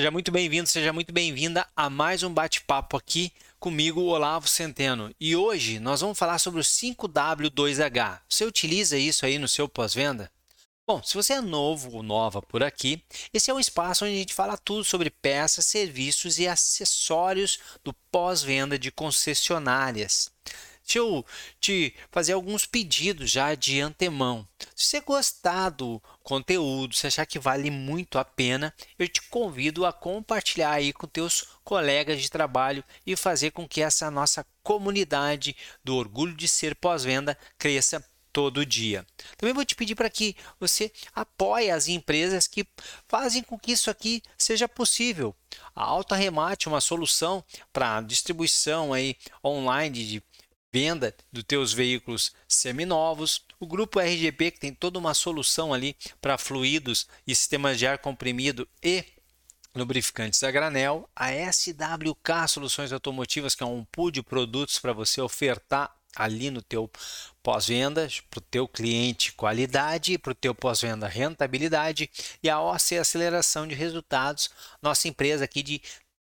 Seja muito bem-vindo, seja muito bem-vinda a mais um bate-papo aqui comigo, Olavo Centeno. E hoje nós vamos falar sobre o 5W2H. Você utiliza isso aí no seu pós-venda? Bom, se você é novo ou nova por aqui, esse é um espaço onde a gente fala tudo sobre peças, serviços e acessórios do pós-venda de concessionárias. Deixa eu te fazer alguns pedidos já de antemão. Se você gostar do conteúdo, se achar que vale muito a pena, eu te convido a compartilhar aí com teus colegas de trabalho e fazer com que essa nossa comunidade do orgulho de ser pós-venda cresça todo dia. Também vou te pedir para que você apoie as empresas que fazem com que isso aqui seja possível. A Alta Remate, uma solução para distribuição aí online de venda dos teus veículos seminovos, o grupo RGP que tem toda uma solução ali para fluidos e sistemas de ar comprimido e lubrificantes a granel, a SWK Soluções Automotivas que é um pool de produtos para você ofertar ali no teu pós-venda, para o teu cliente qualidade, para o teu pós-venda rentabilidade e a OC Aceleração de Resultados, nossa empresa aqui de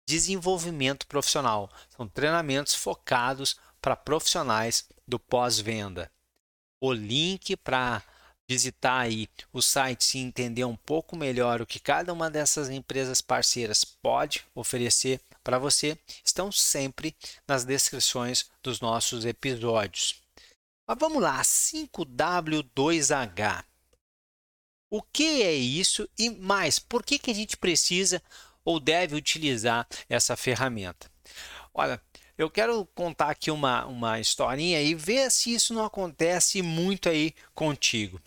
desenvolvimento profissional. São treinamentos focados para profissionais do pós-venda. O link para visitar aí o site e entender um pouco melhor o que cada uma dessas empresas parceiras pode oferecer para você estão sempre nas descrições dos nossos episódios. Mas vamos lá, 5W2H. O que é isso e mais, por que, que a gente precisa ou deve utilizar essa ferramenta? Olha, eu quero contar aqui uma, uma historinha e ver se isso não acontece muito aí contigo.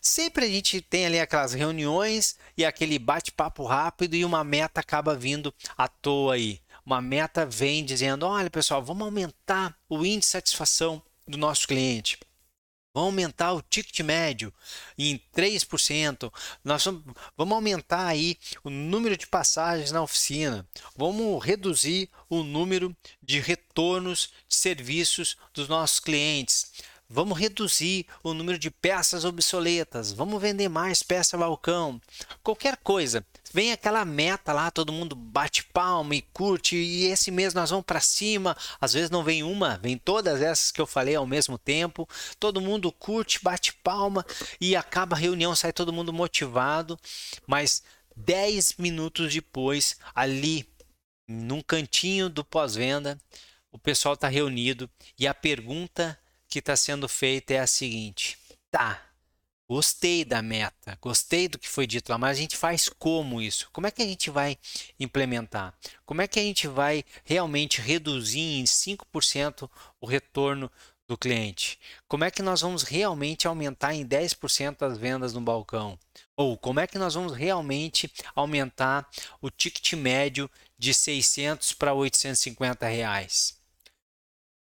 Sempre a gente tem ali aquelas reuniões e aquele bate-papo rápido e uma meta acaba vindo à toa aí. Uma meta vem dizendo: olha pessoal, vamos aumentar o índice de satisfação do nosso cliente. Vamos aumentar o ticket médio em 3%. Nós vamos, aumentar aí o número de passagens na oficina. Vamos reduzir o número de retornos de serviços dos nossos clientes. Vamos reduzir o número de peças obsoletas. Vamos vender mais peça balcão. Qualquer coisa. Vem aquela meta lá, todo mundo bate palma e curte. E esse mês nós vamos para cima. Às vezes não vem uma, vem todas essas que eu falei ao mesmo tempo. Todo mundo curte, bate palma e acaba a reunião, sai todo mundo motivado. Mas 10 minutos depois, ali num cantinho do pós-venda, o pessoal está reunido e a pergunta que está sendo feita é a seguinte: tá, gostei da meta, gostei do que foi dito lá, mas a gente faz como isso? Como é que a gente vai implementar? Como é que a gente vai realmente reduzir em 5% o retorno do cliente? Como é que nós vamos realmente aumentar em 10% as vendas no balcão? Ou como é que nós vamos realmente aumentar o ticket médio de 600 para 850 reais?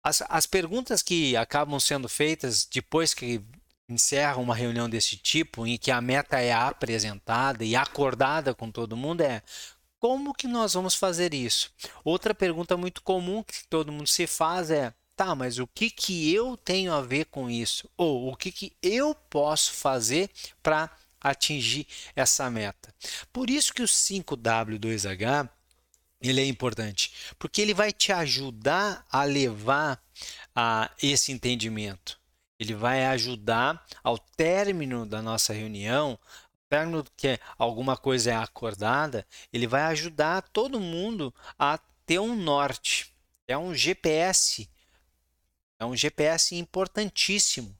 As, as perguntas que acabam sendo feitas depois que encerra uma reunião desse tipo, em que a meta é apresentada e acordada com todo mundo, é como que nós vamos fazer isso? Outra pergunta muito comum que todo mundo se faz é tá, mas o que, que eu tenho a ver com isso? Ou o que, que eu posso fazer para atingir essa meta? Por isso que o 5W2H ele é importante, porque ele vai te ajudar a levar a esse entendimento. Ele vai ajudar ao término da nossa reunião, término que alguma coisa é acordada, ele vai ajudar todo mundo a ter um norte. É um GPS, é um GPS importantíssimo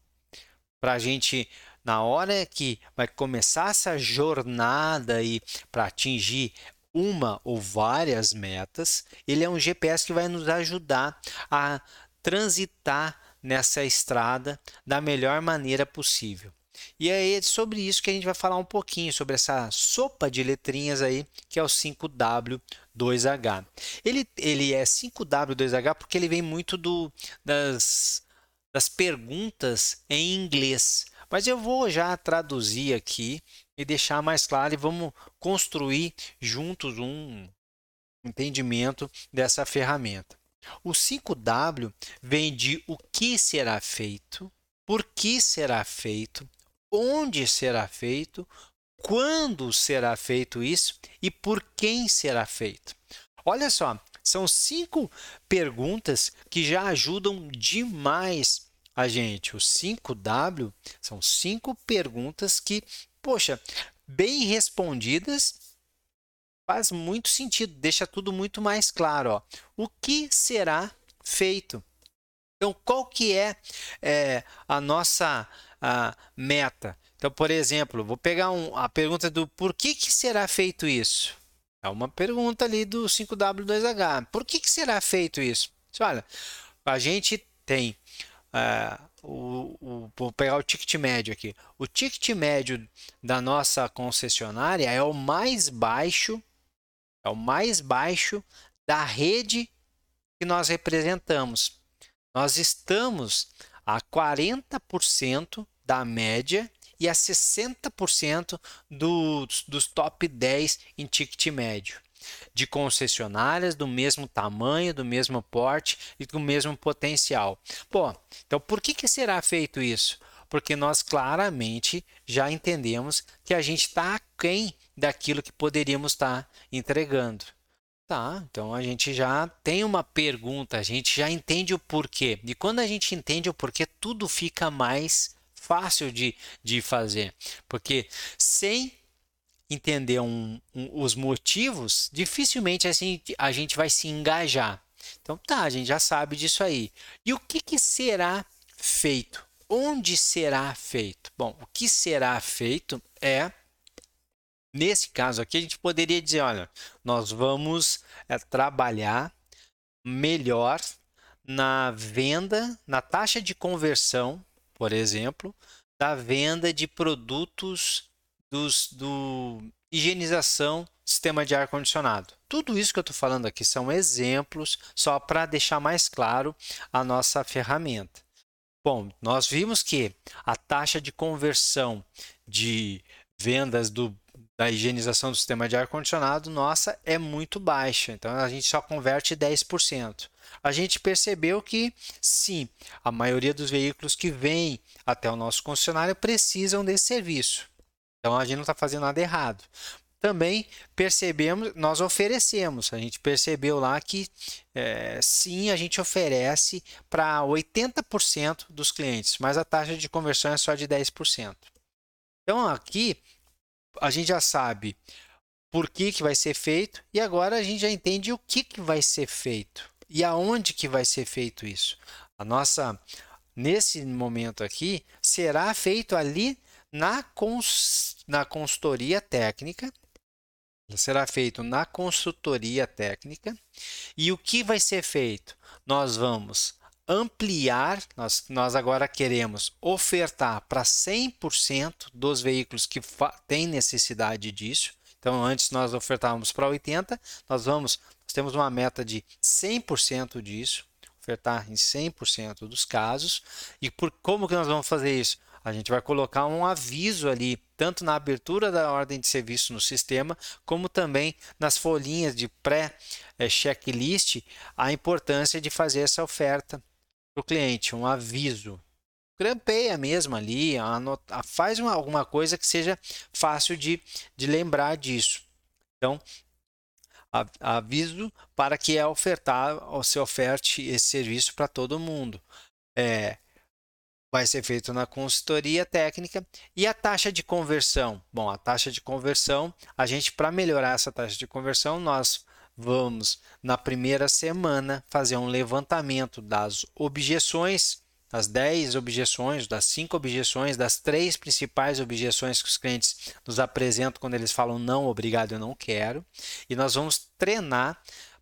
para a gente na hora que vai começar essa jornada para atingir uma ou várias metas, ele é um GPS que vai nos ajudar a transitar nessa estrada da melhor maneira possível. E é sobre isso que a gente vai falar um pouquinho, sobre essa sopa de letrinhas aí, que é o 5W2H. Ele, ele é 5W2H porque ele vem muito do, das, das perguntas em inglês. Mas eu vou já traduzir aqui e deixar mais claro e vamos construir juntos um entendimento dessa ferramenta. O 5W vem de o que será feito, por que será feito, onde será feito, quando será feito isso e por quem será feito. Olha só, são cinco perguntas que já ajudam demais a gente. Os 5W são cinco perguntas que, poxa, bem respondidas faz muito sentido, deixa tudo muito mais claro. Ó. O que será feito? Então, qual que é, é a nossa a meta? Então, por exemplo, vou pegar um, a pergunta do por que, que será feito isso? É uma pergunta ali do 5W2H. Por que, que será feito isso? Olha, a gente tem uh, o, o, vou pegar o ticket médio aqui. O ticket médio da nossa concessionária é o mais baixo, é o mais baixo da rede que nós representamos. Nós estamos a 40% da média e a 60% dos, dos top 10 em ticket médio de concessionárias do mesmo tamanho, do mesmo porte e do mesmo potencial. Bom, então por que, que será feito isso? Porque nós claramente já entendemos que a gente está aquém daquilo que poderíamos estar entregando. Tá, então a gente já tem uma pergunta, a gente já entende o porquê. E quando a gente entende o porquê, tudo fica mais fácil de, de fazer. Porque sem entender um, um, os motivos, dificilmente assim, a gente vai se engajar. Então tá, a gente já sabe disso aí. E o que, que será feito? Onde será feito? Bom, o que será feito é Nesse caso aqui, a gente poderia dizer: olha, nós vamos é, trabalhar melhor na venda, na taxa de conversão por exemplo, da venda de produtos dos, do higienização sistema de ar condicionado. Tudo isso que eu estou falando aqui são exemplos só para deixar mais claro a nossa ferramenta. Bom, nós vimos que a taxa de conversão de vendas do, da higienização do sistema de ar condicionado nossa é muito baixa, então a gente só converte 10% a gente percebeu que sim, a maioria dos veículos que vêm até o nosso concessionário precisam desse serviço. Então a gente não está fazendo nada errado. Também percebemos, nós oferecemos, a gente percebeu lá que é, sim, a gente oferece para 80% dos clientes, mas a taxa de conversão é só de 10%. Então aqui a gente já sabe por que, que vai ser feito e agora a gente já entende o que, que vai ser feito. E aonde que vai ser feito isso? A nossa nesse momento aqui será feito ali na cons, na consultoria técnica. Será feito na consultoria técnica. E o que vai ser feito? Nós vamos ampliar, nós, nós agora queremos ofertar para 100% dos veículos que têm necessidade disso. Então, antes nós ofertávamos para 80%, nós vamos temos uma meta de 100% disso, ofertar em 100% dos casos. E por como que nós vamos fazer isso? A gente vai colocar um aviso ali, tanto na abertura da ordem de serviço no sistema, como também nas folhinhas de pré-checklist, a importância de fazer essa oferta para o cliente, um aviso. Grampeia mesmo ali, anota, faz uma, alguma coisa que seja fácil de, de lembrar disso. Então, aviso para que é ofertar ou se oferte esse serviço para todo mundo. É, vai ser feito na consultoria técnica e a taxa de conversão. Bom, a taxa de conversão, a gente para melhorar essa taxa de conversão, nós vamos na primeira semana fazer um levantamento das objeções das 10 objeções, das 5 objeções, das três principais objeções que os clientes nos apresentam quando eles falam não, obrigado, eu não quero. E nós vamos treinar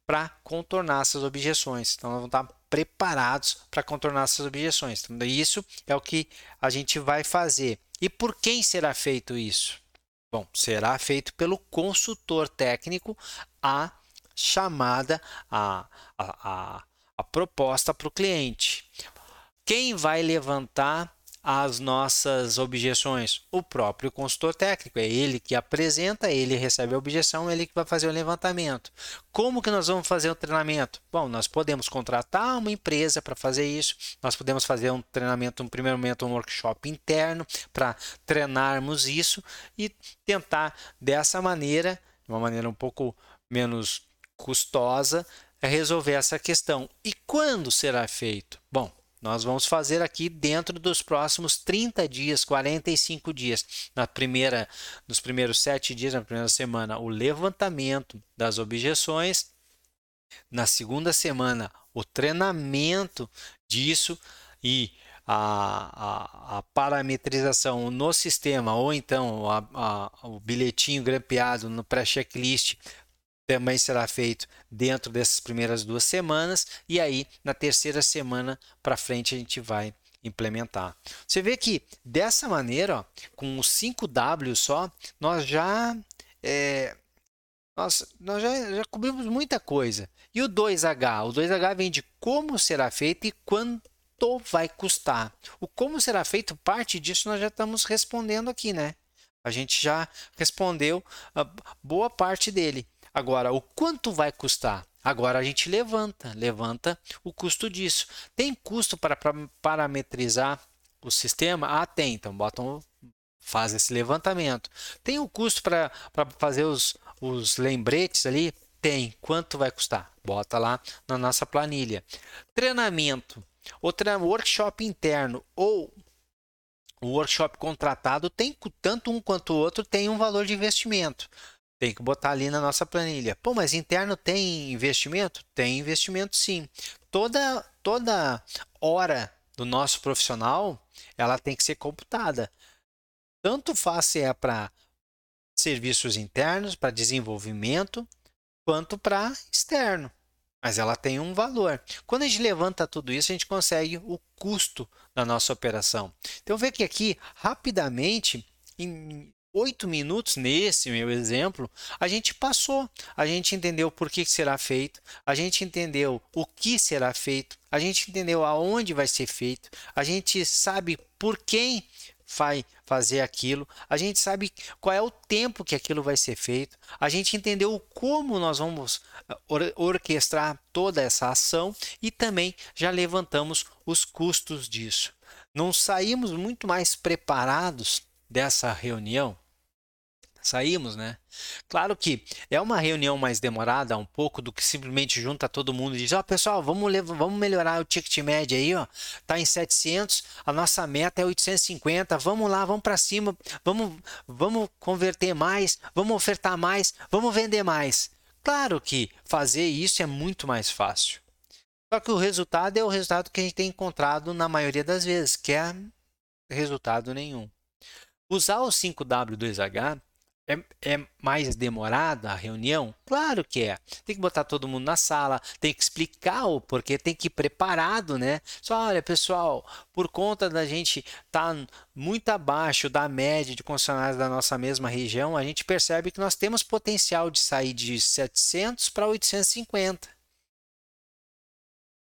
para contornar essas objeções. Então, nós vamos estar preparados para contornar essas objeções. Então, isso é o que a gente vai fazer. E por quem será feito isso? Bom, será feito pelo consultor técnico a chamada, a, a, a, a proposta para o cliente quem vai levantar as nossas objeções? O próprio consultor técnico, é ele que apresenta, ele recebe a objeção, ele que vai fazer o levantamento. Como que nós vamos fazer o treinamento? Bom, nós podemos contratar uma empresa para fazer isso, nós podemos fazer um treinamento, um primeiro momento, um workshop interno para treinarmos isso e tentar dessa maneira, de uma maneira um pouco menos custosa, resolver essa questão. E quando será feito? Bom, nós vamos fazer aqui dentro dos próximos 30 dias, 45 dias. Na primeira, nos primeiros sete dias, na primeira semana, o levantamento das objeções. Na segunda semana, o treinamento disso e a, a, a parametrização no sistema, ou então a, o bilhetinho grampeado no pré-checklist também será feito dentro dessas primeiras duas semanas e aí na terceira semana para frente a gente vai implementar. Você vê que dessa maneira, ó, com os 5W só, nós já é, nós, nós já, já cobrimos muita coisa. E o 2H? O 2H vem de como será feito e quanto vai custar. O como será feito, parte disso nós já estamos respondendo aqui, né? A gente já respondeu boa parte dele. Agora, o quanto vai custar? Agora a gente levanta, levanta o custo disso. Tem custo para parametrizar o sistema? Ah, tem. Então, botam, faz esse levantamento. Tem o custo para fazer os, os lembretes ali? Tem. Quanto vai custar? Bota lá na nossa planilha. Treinamento. O workshop interno ou o workshop contratado tem tanto um quanto o outro tem um valor de investimento. Tem que botar ali na nossa planilha. Pô, mas interno tem investimento? Tem investimento sim. Toda, toda hora do nosso profissional, ela tem que ser computada. Tanto faz se é para serviços internos, para desenvolvimento, quanto para externo. Mas ela tem um valor. Quando a gente levanta tudo isso, a gente consegue o custo da nossa operação. Então, vê que aqui, rapidamente, em oito minutos, nesse meu exemplo, a gente passou, a gente entendeu por que será feito, a gente entendeu o que será feito, a gente entendeu aonde vai ser feito, a gente sabe por quem vai fazer aquilo, a gente sabe qual é o tempo que aquilo vai ser feito, a gente entendeu como nós vamos ah, or orquestrar toda essa ação e também já levantamos os custos disso. Não saímos muito mais preparados dessa reunião saímos, né? Claro que é uma reunião mais demorada um pouco do que simplesmente junta todo mundo e diz, ó oh, pessoal, vamos, levar, vamos melhorar o ticket médio aí, ó, tá em 700, a nossa meta é 850, vamos lá, vamos para cima, vamos, vamos converter mais, vamos ofertar mais, vamos vender mais. Claro que fazer isso é muito mais fácil. Só que o resultado é o resultado que a gente tem encontrado na maioria das vezes, que é resultado nenhum. Usar o 5W2H é, é, mais demorada a reunião? Claro que é. Tem que botar todo mundo na sala, tem que explicar o porquê, tem que ir preparado, né? Só olha, pessoal, por conta da gente estar tá muito abaixo da média de concessionários da nossa mesma região, a gente percebe que nós temos potencial de sair de 700 para 850.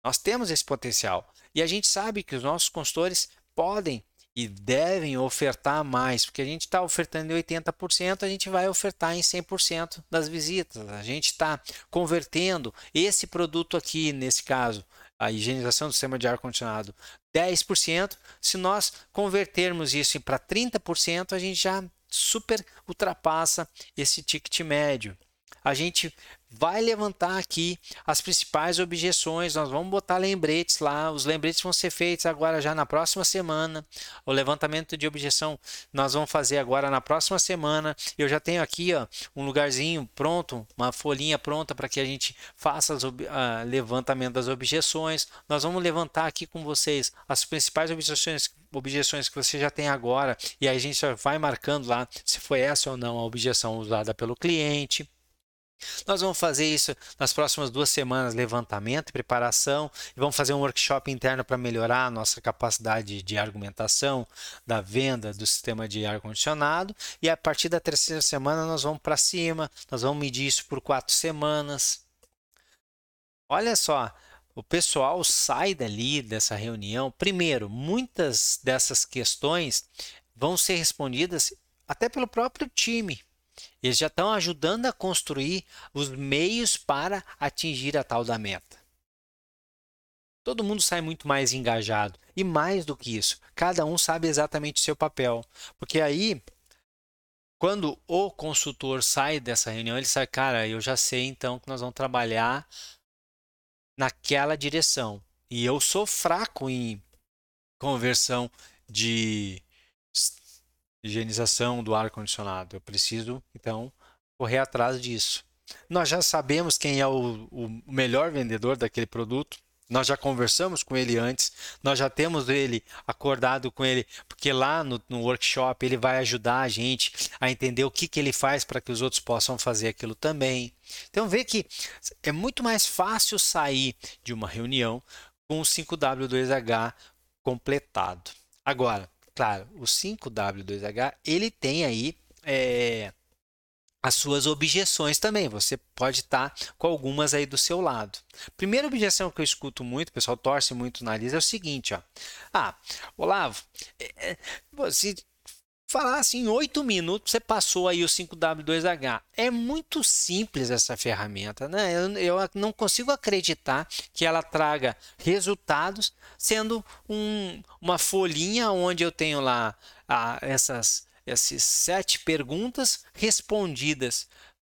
Nós temos esse potencial. E a gente sabe que os nossos consultores podem e devem ofertar mais, porque a gente está ofertando em 80%, a gente vai ofertar em 100% das visitas. A gente está convertendo esse produto aqui, nesse caso, a higienização do sistema de ar-condicionado, 10%. Se nós convertermos isso para 30%, a gente já super ultrapassa esse ticket médio. A gente vai levantar aqui as principais objeções. Nós vamos botar lembretes lá. Os lembretes vão ser feitos agora já na próxima semana. O levantamento de objeção nós vamos fazer agora na próxima semana. Eu já tenho aqui ó, um lugarzinho pronto, uma folhinha pronta para que a gente faça o uh, levantamento das objeções. Nós vamos levantar aqui com vocês as principais objeções objeções que você já tem agora e aí a gente vai marcando lá se foi essa ou não a objeção usada pelo cliente. Nós vamos fazer isso nas próximas duas semanas, levantamento e preparação, e vamos fazer um workshop interno para melhorar a nossa capacidade de argumentação da venda do sistema de ar-condicionado, e a partir da terceira semana nós vamos para cima, nós vamos medir isso por quatro semanas. Olha só, o pessoal sai dali dessa reunião. Primeiro, muitas dessas questões vão ser respondidas até pelo próprio time. Eles já estão ajudando a construir os meios para atingir a tal da meta. Todo mundo sai muito mais engajado. E mais do que isso, cada um sabe exatamente o seu papel. Porque aí, quando o consultor sai dessa reunião, ele sai, cara, eu já sei então que nós vamos trabalhar naquela direção. E eu sou fraco em conversão de higienização do ar condicionado. Eu preciso então correr atrás disso. Nós já sabemos quem é o, o melhor vendedor daquele produto. Nós já conversamos com ele antes, nós já temos ele acordado com ele, porque lá no, no workshop ele vai ajudar a gente a entender o que, que ele faz para que os outros possam fazer aquilo também. Então vê que é muito mais fácil sair de uma reunião com o 5W2H completado. Agora, claro, o 5W2H ele tem aí é, as suas objeções também. Você pode estar com algumas aí do seu lado. Primeira objeção que eu escuto muito, o pessoal torce muito o nariz, é o seguinte, ó. Ah, Olavo, é, é, você falar assim, em oito minutos você passou aí o 5W2H. É muito simples essa ferramenta, né? Eu, eu, não consigo acreditar que ela traga resultados sendo um, uma folhinha onde eu tenho lá ah, essas essas sete perguntas respondidas.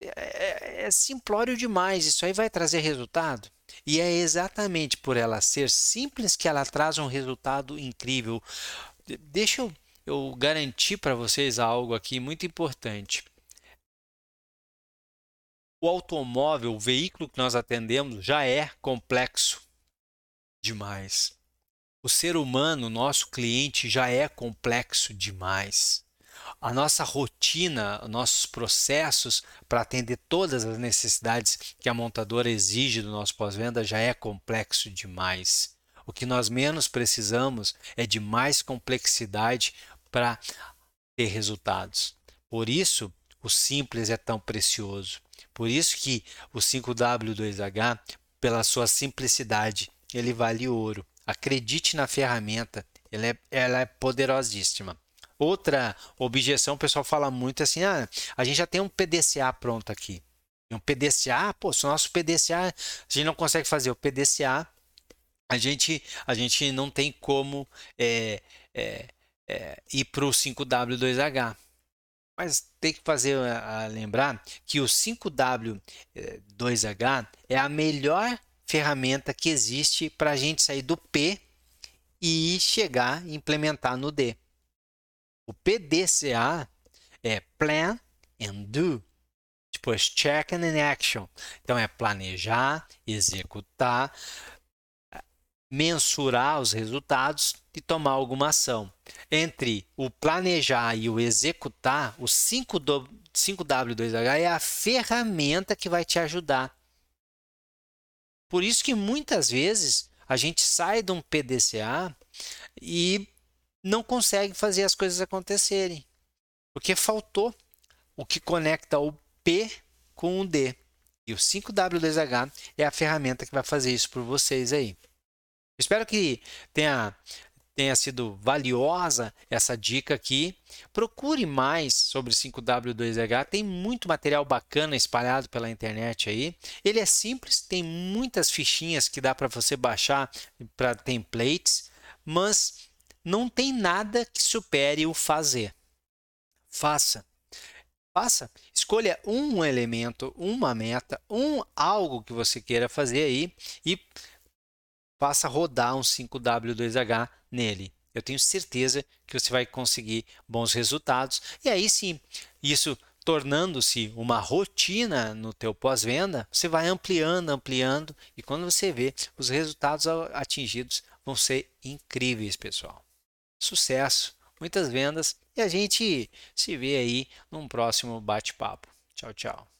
É, é, é, simplório demais, isso aí vai trazer resultado. E é exatamente por ela ser simples que ela traz um resultado incrível. Deixa eu, eu garantir para vocês algo aqui muito importante. O automóvel, o veículo que nós atendemos, já é complexo demais. O ser humano, nosso cliente, já é complexo demais a nossa rotina, nossos processos para atender todas as necessidades que a montadora exige do nosso pós-venda já é complexo demais. O que nós menos precisamos é de mais complexidade para ter resultados. Por isso, o simples é tão precioso. Por isso que o 5W2H, pela sua simplicidade, ele vale ouro. Acredite na ferramenta, ela é, ela é poderosíssima. Outra objeção, o pessoal fala muito assim: ah, a gente já tem um PDCA pronto aqui. Um PDCA, pô, se o nosso PDCA, a gente não consegue fazer o PDCA, a gente, a gente não tem como é, é, é, ir para o 5W2H. Mas tem que fazer a, lembrar que o 5W2H é a melhor ferramenta que existe para a gente sair do P e chegar e implementar no D. O PDCA é Plan and Do. Depois Check and Action. Então é planejar, executar, mensurar os resultados e tomar alguma ação. Entre o planejar e o executar, o 5 5W2H é a ferramenta que vai te ajudar. Por isso que muitas vezes a gente sai de um PDCA e não consegue fazer as coisas acontecerem. Porque faltou o que conecta o P com o D. E o 5W2H é a ferramenta que vai fazer isso por vocês aí. Espero que tenha, tenha sido valiosa essa dica aqui. Procure mais sobre 5W2H. Tem muito material bacana espalhado pela internet aí. Ele é simples, tem muitas fichinhas que dá para você baixar para templates, mas não tem nada que supere o fazer. Faça. Faça. Escolha um elemento, uma meta, um algo que você queira fazer aí e faça rodar um 5W2H nele. Eu tenho certeza que você vai conseguir bons resultados. E aí sim, isso tornando-se uma rotina no teu pós-venda, você vai ampliando, ampliando e quando você vê, os resultados atingidos vão ser incríveis, pessoal sucesso, muitas vendas e a gente se vê aí num próximo bate-papo. Tchau, tchau.